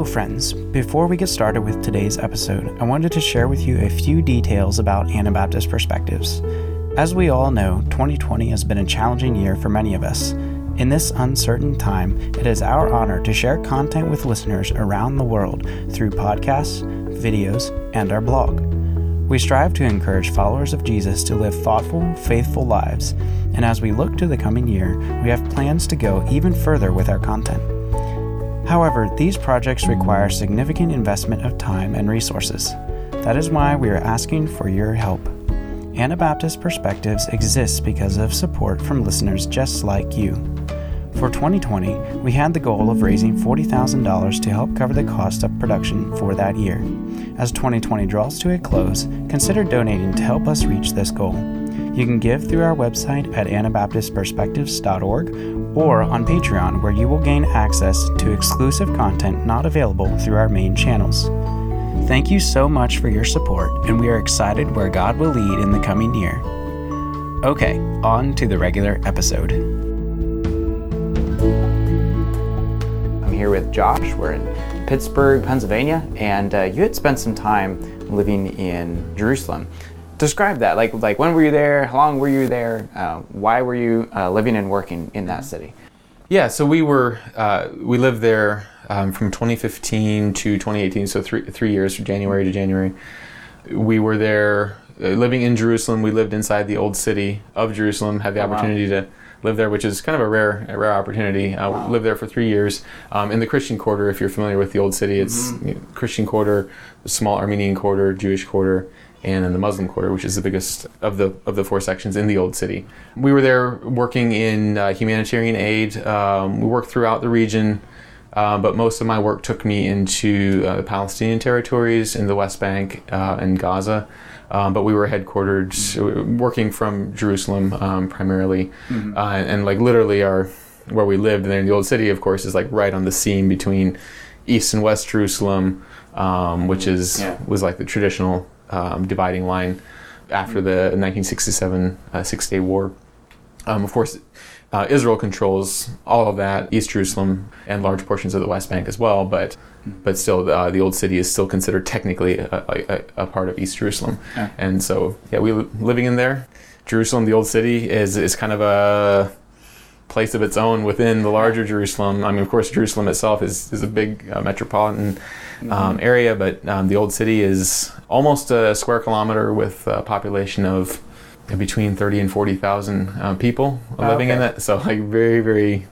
Hello, friends. Before we get started with today's episode, I wanted to share with you a few details about Anabaptist Perspectives. As we all know, 2020 has been a challenging year for many of us. In this uncertain time, it is our honor to share content with listeners around the world through podcasts, videos, and our blog. We strive to encourage followers of Jesus to live thoughtful, faithful lives, and as we look to the coming year, we have plans to go even further with our content. However, these projects require significant investment of time and resources. That is why we are asking for your help. Anabaptist Perspectives exists because of support from listeners just like you. For 2020, we had the goal of raising $40,000 to help cover the cost of production for that year. As 2020 draws to a close, consider donating to help us reach this goal. You can give through our website at anabaptistperspectives.org or on Patreon, where you will gain access to exclusive content not available through our main channels. Thank you so much for your support, and we are excited where God will lead in the coming year. Okay, on to the regular episode. I'm here with Josh. We're in Pittsburgh, Pennsylvania, and uh, you had spent some time living in Jerusalem describe that. Like, like when were you there? How long were you there? Uh, why were you uh, living and working in that city? Yeah, so we were uh, we lived there um, from 2015 to 2018, so three three years from January to January. We were there uh, living in Jerusalem. We lived inside the old city of Jerusalem. Had the opportunity oh, wow. to live there, which is kind of a rare a rare opportunity. Uh, wow. Lived there for three years um, in the Christian quarter. If you're familiar with the old city, it's mm-hmm. Christian quarter, small Armenian quarter, Jewish quarter and in the Muslim quarter, which is the biggest of the of the four sections in the old city. We were there working in uh, humanitarian aid. Um, we worked throughout the region, uh, but most of my work took me into uh, the Palestinian territories in the West Bank uh, and Gaza. Um, but we were headquartered, mm-hmm. working from Jerusalem um, primarily, mm-hmm. Uh, and, and, like literally our where we lived there in the old city, of course, is like right on the seam between East and West Jerusalem, um, which is yeah. was like the traditional um, dividing line after the 1967 uh, Six Day War. Um, of course, uh, Israel controls all of that, East Jerusalem and large portions of the West Bank as well, but but still, uh, the old city is still considered technically a, a, a part of East Jerusalem. Yeah. And so, yeah, we living in there. Jerusalem, the old city, is is kind of a place of its own within the larger Jerusalem. I mean, of course, Jerusalem itself is is a big uh, metropolitan um, mm-hmm. area, but um, the old city is almost a square kilometer with a population of between 30 and 40,000 uh, people living okay. in it. So like very, very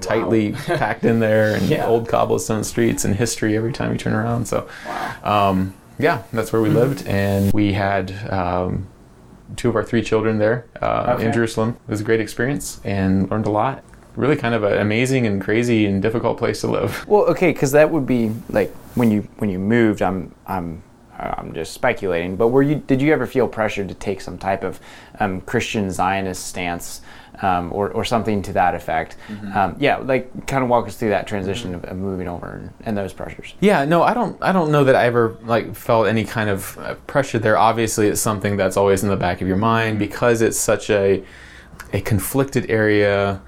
tightly wow. packed in there and yeah. old cobblestone streets and history every time you turn around. So, wow. um, yeah, that's where we mm-hmm. lived. And we had um, two of our three children there uh, okay. in Jerusalem. It was a great experience and learned a lot really kind of an amazing and crazy and difficult place to live. Well, okay, because that would be like when you when you moved. I'm I'm I'm just speculating, but were you did you ever feel pressured to take some type of um, Christian Zionist stance um, or, or something to that effect? Mm-hmm. Um, yeah, like kind of walk us through that transition mm-hmm. of, moving over and, and, those pressures. Yeah, no, I don't I don't know that I ever like felt any kind of uh, pressure there. Obviously, it's something that's always in the back of your mind mm-hmm. because it's such a a conflicted area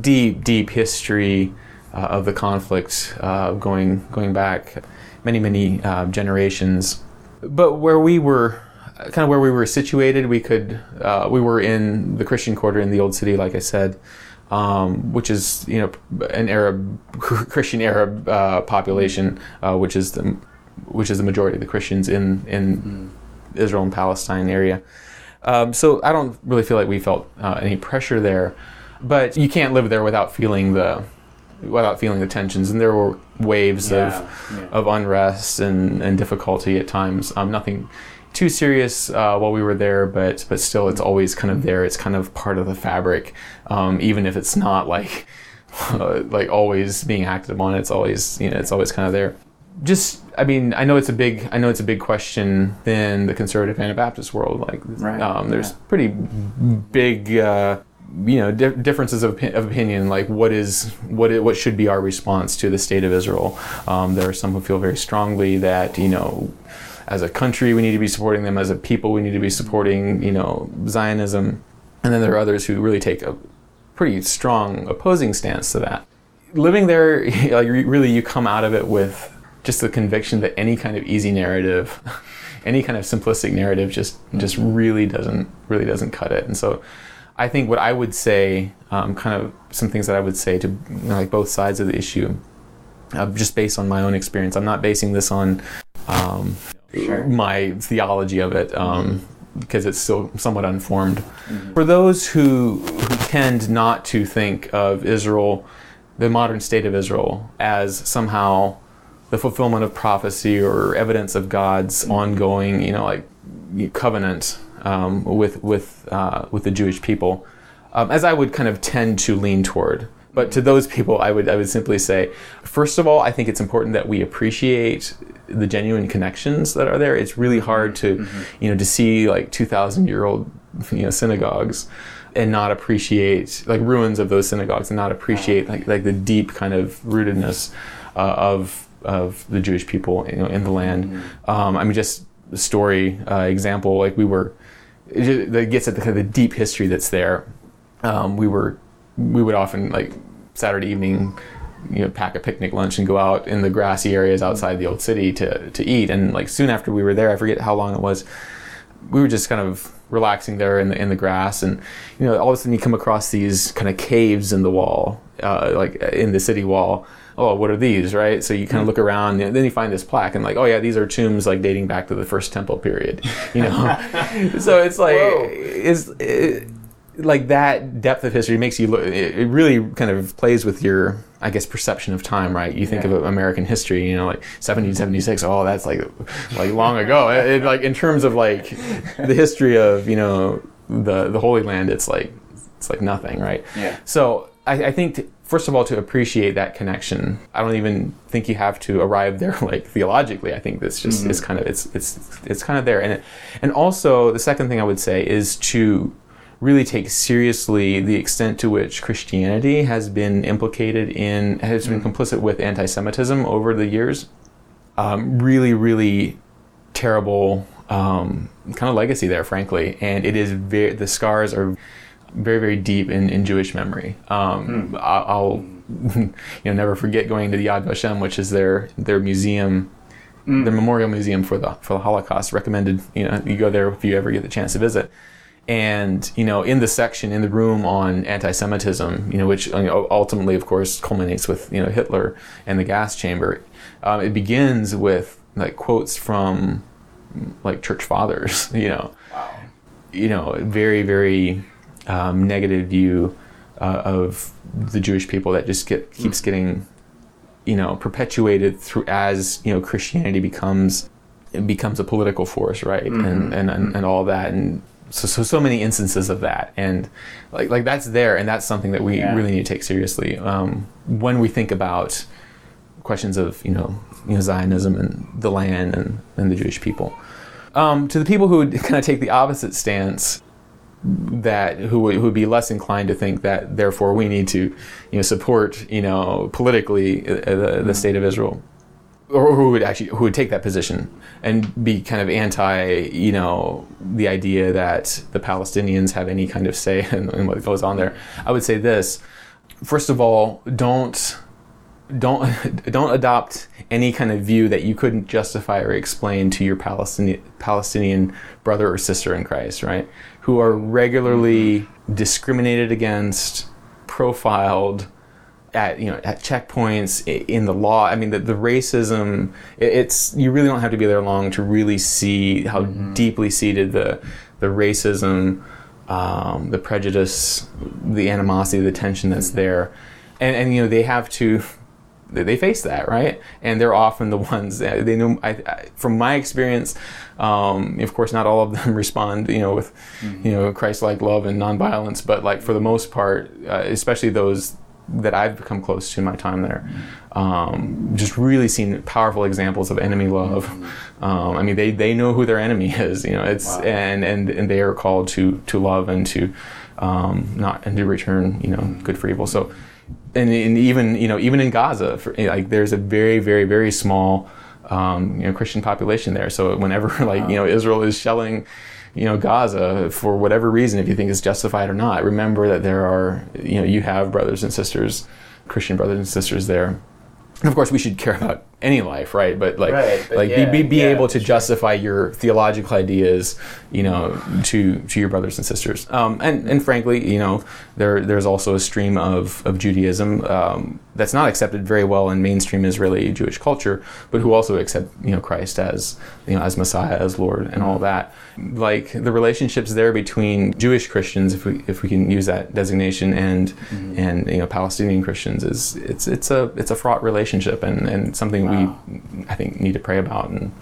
deep, deep history uh, of the conflict uh, going going back many, many uh, generations. But where we were, kind of where we were situated, we could uh, we were in the Christian quarter in the old city, like I said. Um, which is you know an Arab Christian Arab uh, population, uh, which is the which is the majority of the Christians in in mm. Israel and Palestine area. Um, so I don't really feel like we felt uh, any pressure there but you can't live there without feeling the without feeling the tensions and there were waves yeah, of yeah. of unrest and, and difficulty at times um, nothing too serious uh, while we were there but but still it's always kind of there it's kind of part of the fabric um, even if it's not like uh, like always being acted upon it's always you know it's always kind of there just I mean I know it's a big I know it's a big question in the conservative Anabaptist world like right. um, there's yeah. pretty big uh, you know di- differences of, of, opinion like what is what is, what should be our response to the state of Israel? Um, there are some who feel very strongly that you know as a country we need to be supporting them. As a people we need to be supporting you know Zionism. And then there are others who really take a pretty strong opposing stance to that. Living there like really you come out of it with just the conviction that any kind of easy narrative, any kind of simplistic narrative, just just really doesn't really doesn't cut it. And so, I think what I would say, um, kind of some things that I would say to you know, like both sides of the issue, uh, just based on my own experience. I'm not basing this on um, Sure. my theology of it. Um, because it's still somewhat unformed. For those who, who tend not to think of Israel, the modern state of Israel, as somehow the fulfillment of prophecy or evidence of God's ongoing, you know, like covenant um, with with uh, with the Jewish people, um, as I would kind of tend to lean toward. But to those people, I would I would simply say, first of all, I think it's important that we appreciate the genuine connections that are there. It's really hard to, you know, to see like two thousand year old, you know, synagogues and not appreciate like ruins of those synagogues and not appreciate like like the deep kind of rootedness uh, of of the Jewish people you know, in the land. Um, I mean, just story uh, example, like we were, it gets at the kind of the deep history that's there. Um, we were, we would often like Saturday evening, you know, pack a picnic lunch and go out in the grassy areas outside the old city to to eat. And like soon after we were there, I forget how long it was, we were just kind of relaxing there in the in the grass, and you know, all of a sudden you come across these kind of caves in the wall, uh, like in the city wall. Oh, what are these, right? So you kind of look around, and then you find this plaque, and like, oh yeah, these are tombs like dating back to the first temple period, you know. so it's like, Whoa. is it, like that depth of history makes you look. It, really kind of plays with your, I guess, perception of time, right? You think Yeah. of American history, you know, like 1776. Oh, that's like like long ago. It, it, like in terms of like the history of you know the the Holy Land, it's like it's like nothing, right? Yeah. So I, I think first of all to appreciate that connection, I don't even think you have to arrive there like theologically. I think that's just it's kind of it's it's it's kind of there, and it, and also the second thing I would say is to really take seriously the extent to which Christianity has been implicated in has been complicit with anti-Semitism over the years. Um, really, really terrible um, kind of legacy there, frankly, and it is very the scars are very very deep in, in Jewish memory. Um, I- I'll you know never forget going to the Yad Vashem, which is their their museum, their memorial museum for the for the Holocaust. Recommended you know you go there if you ever get the chance to visit. And you know, in the section in the room on anti-Semitism, you know, which you know, ultimately, of course, culminates with you know Hitler and the gas chamber. Um, it begins with like quotes from like church fathers, you know, Wow. you know, very, very um, negative view uh, of the Jewish people that just get keeps getting, you know, perpetuated through as you know Christianity becomes it becomes a political force, right, and, and and and all that, and so so so many instances of that, and like like that's there, and that's something that we Yeah. really need to take seriously. Um, when we think about questions of you know you know Zionism and the land and, and the Jewish people. Um, to the people who would kind of take the opposite stance, that who would, who would be less inclined to think that therefore we need to you know support you know politically uh, the, the state of Israel, or who would actually who would take that position and be kind of anti you know the idea that the Palestinians have any kind of say in, in what goes on there. I would say this: first of all, don't don't don't adopt any kind of view that you couldn't justify or explain to your Palestinian Palestinian brother or sister in Christ, right? Who are regularly discriminated against, profiled at you know at checkpoints in the law. I mean, the, the racism. It's you really don't have to be there long to really see how deeply seated the the racism, um, the prejudice, the animosity, the tension that's there, and and you know they have to they face that right? And they're often the ones that they know I, I, from my experience um, of course not all of them respond you know with you know christ-like love and nonviolence but like for the most part uh, especially those that i've become close to in my time there um, just really seen powerful examples of enemy love. Um, i mean they, they know who their enemy is you know it's Wow. and, and and they are called to to love and to um, not and to return you know good for evil. So and, and even you know even in Gaza, for, like there's a very very very small um, you know Christian population there. So whenever like you know Israel is shelling you know Gaza for whatever reason, if you think it's justified or not, remember that there are you know you have brothers and sisters, Christian brothers and sisters there. And of course we should care about any life right? But like Right, but like yeah, be, be, be yeah, able to sure. justify your theological ideas you know to to your brothers and sisters. Um, and and frankly you know there there's also a stream of of Judaism um, that's not accepted very well in mainstream Israeli Jewish culture but who also accept you know Christ as you know as Messiah as Lord and all that like the relationships there between Jewish Christians if we if we can use that designation and mm-hmm. and you know Palestinian Christians is it's it's a it's a fraught relationship and and something Wow. we I think need to pray about and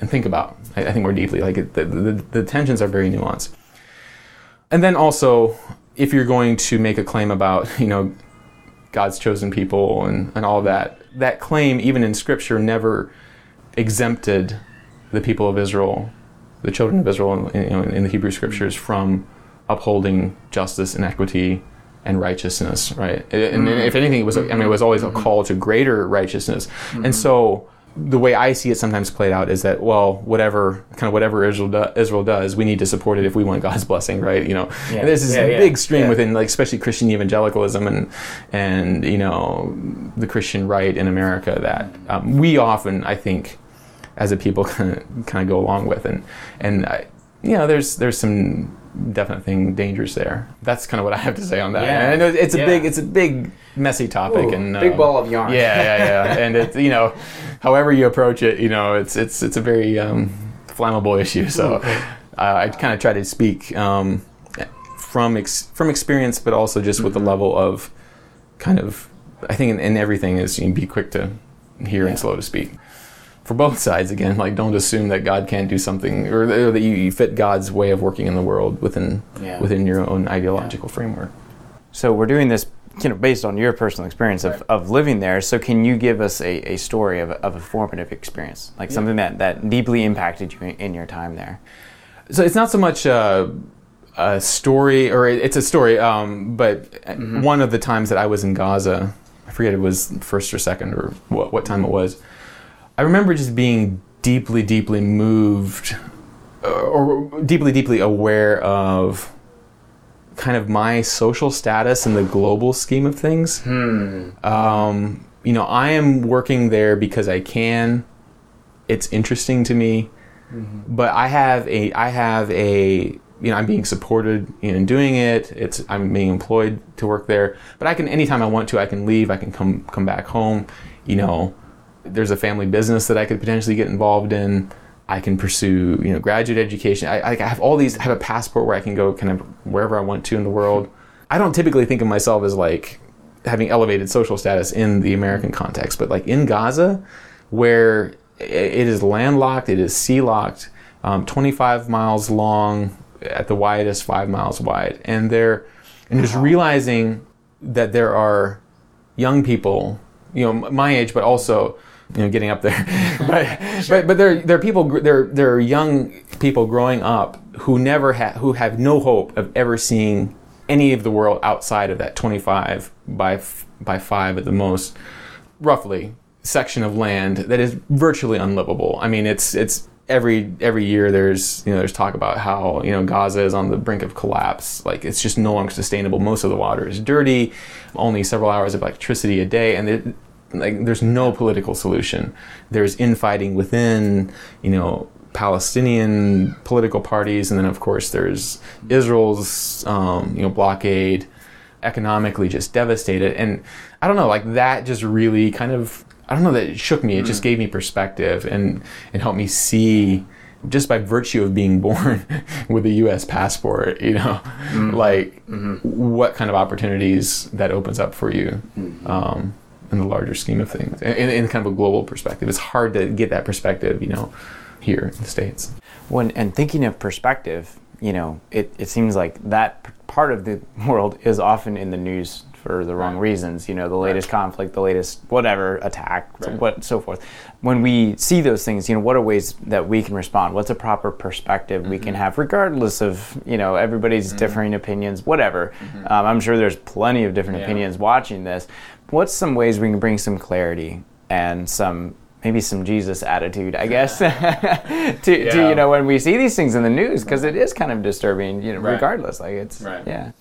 and think about. I, I think more deeply. Like it, the, the the tensions are very nuanced. And then also if you're going to make a claim about you know God's chosen people and and all that that claim even in scripture never exempted the people of Israel the children of Israel in, you know, in the Hebrew scriptures from upholding justice and equity and righteousness, right? And, and if anything, it was I mean it was always a call to greater righteousness. And so the way I see it sometimes played out is that well, whatever kind of whatever Israel do, Israel does, we need to support it if we want God's blessing, right? You know, Yeah. and there's this Yeah, yeah, big stream within like especially Christian evangelicalism and and you know the Christian right in America that um, we often I think as a people kind of kind of go along with and and I, you know there's there's some definite thing dangers there that's kind of what i have to say on that Yeah. and it's a Yeah. big it's a big messy topic Ooh, and big um, ball of yarn. yeah yeah yeah and it's you know however you approach it you know it's it's it's a very um, flammable issue so uh, i kind of try to speak um, from ex- from experience but also just with the level of kind of i think in, in everything is you know, be quick to hear Yeah. and slow to speak for both sides again like don't assume that god can't do something or, or that you, you fit god's way of working in the world within Yeah. within your own ideological framework So we're doing this, you know, based on your personal experience of, of living there. So can you give us a, a story of, a- of a formative experience, like something that, that deeply impacted you in, in your time there? so it's not so much uh, a story or it's a story um, but one of the times that i was in gaza i forget it was first or second or what, what time it was i remember just being deeply deeply moved uh, or deeply deeply aware of kind of my social status in the global scheme of things Hmm. um, you know, I am working there because I can. It's interesting to me, but I have a, I have a, you know, I'm being supported in doing it. It's, I'm being employed to work there, but I can anytime I want to, I can leave. I can come come back home. You know, there's a family business that I could potentially get involved in. I can pursue, you know, graduate education. I, I have all these. I have a passport where I can go kind of wherever I want to in the world. I don't typically think of myself as like having elevated social status in the American context, but like in Gaza, where it is landlocked, it is sea locked, um, 25 miles long, at the widest, five miles wide, and there, and just realizing that there are young people, you know, my age, but also, you know, getting up there, but, but but there there are people there there are young people growing up who never have who have no hope of ever seeing any of the world outside of that 25 by f- by 5 at the most roughly section of land that is virtually unlivable. I mean, it's it's every every year there's you know there's talk about how you know Gaza is on the brink of collapse. Like it's just no longer sustainable. Most of the water is dirty. Only several hours of electricity a day, and it, like there's no political solution. There's infighting within you know Palestinian political parties, and then of course there's Israel's um, you know blockade, economically just devastated. And I don't know, like that just really kind of I don't know that it shook me. It just gave me perspective and and helped me see just by virtue of being born with a U.S. passport, you know, like what kind of opportunities that opens up for you. Um, in the larger scheme of things, in, in kind of a global perspective, it's hard to get that perspective, you know, here in the states. When and thinking of perspective, you know, it, it seems like that part of the world is often in the news for the wrong reasons. You know, the latest conflict, the latest whatever attack, so Right. what so forth. When we see those things, you know, what are ways that we can respond? What's a proper perspective we can mm-hmm. have, regardless of you know everybody's mm-hmm. differing opinions, whatever. Mm-hmm. Um, I'm sure there's plenty of different Yeah. opinions watching this. What's some ways we can bring some clarity and some maybe some Jesus attitude, I guess, to, to you know when we see these things in the news because it is kind of disturbing, you know, Right. regardless. Like it's Right. yeah,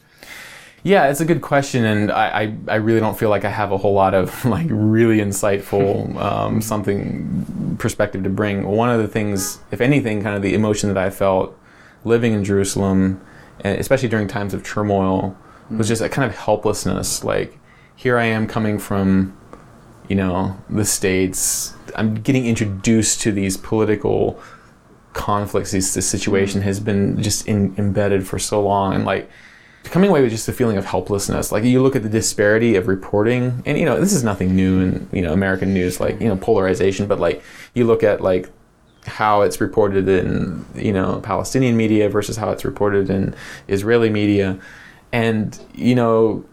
Yeah, it's a good question, and I, I, I, really don't feel like I have a whole lot of like really insightful um, something perspective to bring. One of the things, if anything, kind of the emotion that I felt living in Jerusalem, especially during times of turmoil, was just a kind of helplessness. Like here I am coming from, you know, the states. I'm getting introduced to these political conflicts. This, this situation has been just in, embedded for so long, and like coming away with just a feeling of helplessness. Like you look at the disparity of reporting, and you know this is nothing new in you know American news, like you know polarization. But like you look at like how it's reported in you know Palestinian media versus how it's reported in Israeli media, and you know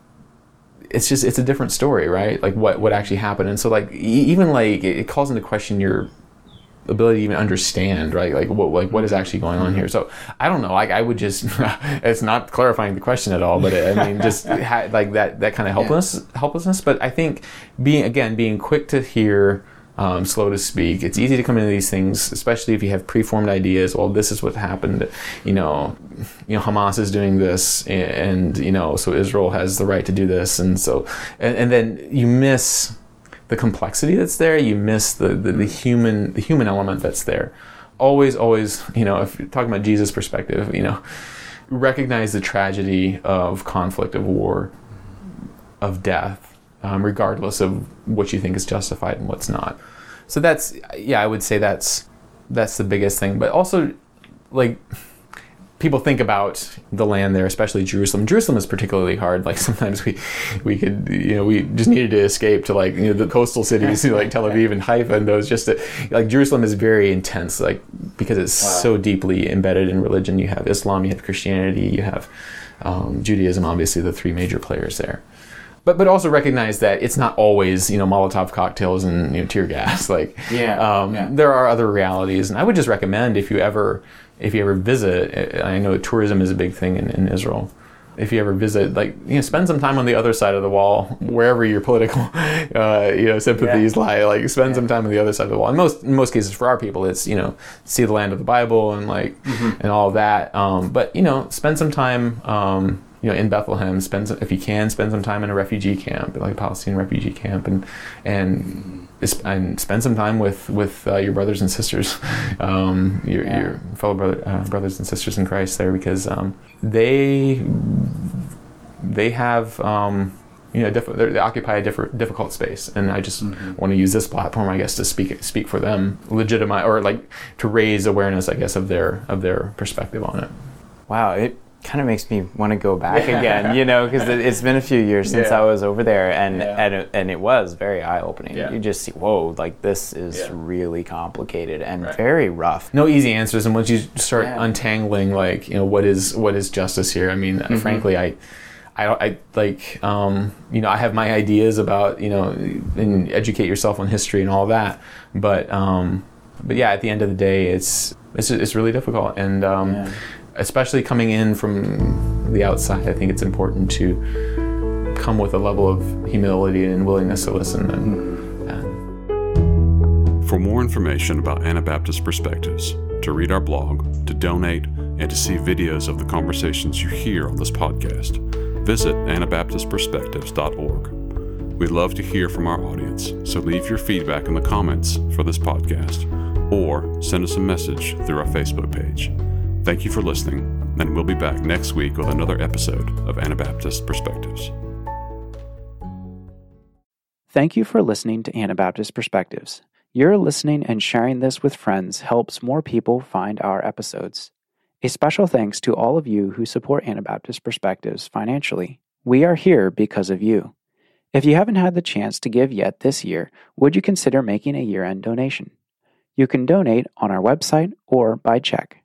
it's just it's a different story, right? Like what what actually happened, and so like even like it calls into question your ability to even understand, right? Like what like what is actually going on here. So I don't know. Like I would just it's not clarifying the question at all, but it, I mean just ha- like that that kind of helplessness helplessness. But I think being again being quick to hear. Um, slow to speak. It's easy to come into these things, especially if you have preformed ideas. Well, this is what happened. You know, you know, Hamas is doing this, and, and you know, so Israel has the right to do this, and so, and, and then you miss the complexity that's there. You miss the, the, the human the human element that's there. Always, always, you know, if you're talking about Jesus' perspective, you know, recognize the tragedy of conflict, of war, of death, um, regardless of what you think is justified and what's not. So that's yeah, I would say that's that's the biggest thing. But also, like people think about the land there, especially Jerusalem. Jerusalem is particularly hard. Like sometimes we, we could, you know, we just needed to escape to like you know the coastal cities, like Tel Aviv and Haifa, and those. Just to, like Jerusalem is very intense, like because it's wow. so deeply embedded in religion. You have Islam, you have Christianity, you have um, Judaism. Obviously, the three major players there. But, but also recognize that it's not always you know Molotov cocktails and you know, tear gas like yeah, um, yeah. there are other realities and I would just recommend if you ever if you ever visit, I know tourism is a big thing in, in Israel. If you ever visit, like you know, spend some time on the other side of the wall, wherever your political, uh, you know, sympathies yeah. lie. Like spend yeah. some time on the other side of the wall. In most in most cases, for our people, it's you know, see the land of the Bible and like mm-hmm. and all that. Um, but you know, spend some time. Um, you know, in Bethlehem, spend some, if you can, spend some time in a refugee camp, like a Palestinian refugee camp, and and and spend some time with with uh, your brothers and sisters, um, your, yeah. your fellow brother, uh, brothers and sisters in Christ there, because um, they they have um, you know diff- they occupy a different difficult space, and I just mm-hmm. want to use this platform, I guess, to speak speak for them, legitimize or like to raise awareness, I guess, of their of their perspective on it. Wow, it kind of makes me want to go back yeah. again, you know, because it, has been a few years since yeah. I was over there, and yeah. and, it, and it was very eye opening. You just see, whoa, like this is really complicated and right. very rough. No easy answers, and once you start untangling, like you know, what is what is justice here? I mean, mm-hmm. frankly, I. I, I like um, you know I have my ideas about you know and educate yourself on history and all that but um, but yeah at the end of the day it's it's, it's really difficult and um, especially coming in from the outside, I think it's important to come with a level of humility and willingness to listen. And, and For more information about Anabaptist Perspectives, to read our blog, to donate, and to see videos of the conversations you hear on this podcast, visit AnabaptistPerspectives.org. We'd love to hear from our audience, so leave your feedback in the comments for this podcast or send us a message through our Facebook page. Thank you for listening, and we'll be back next week with another episode of Anabaptist Perspectives. Thank you for listening to Anabaptist Perspectives. Your listening and sharing this with friends helps more people find our episodes. A special thanks to all of you who support Anabaptist Perspectives financially. We are here because of you. If you haven't had the chance to give yet this year, would you consider making a year end donation? You can donate on our website or by check.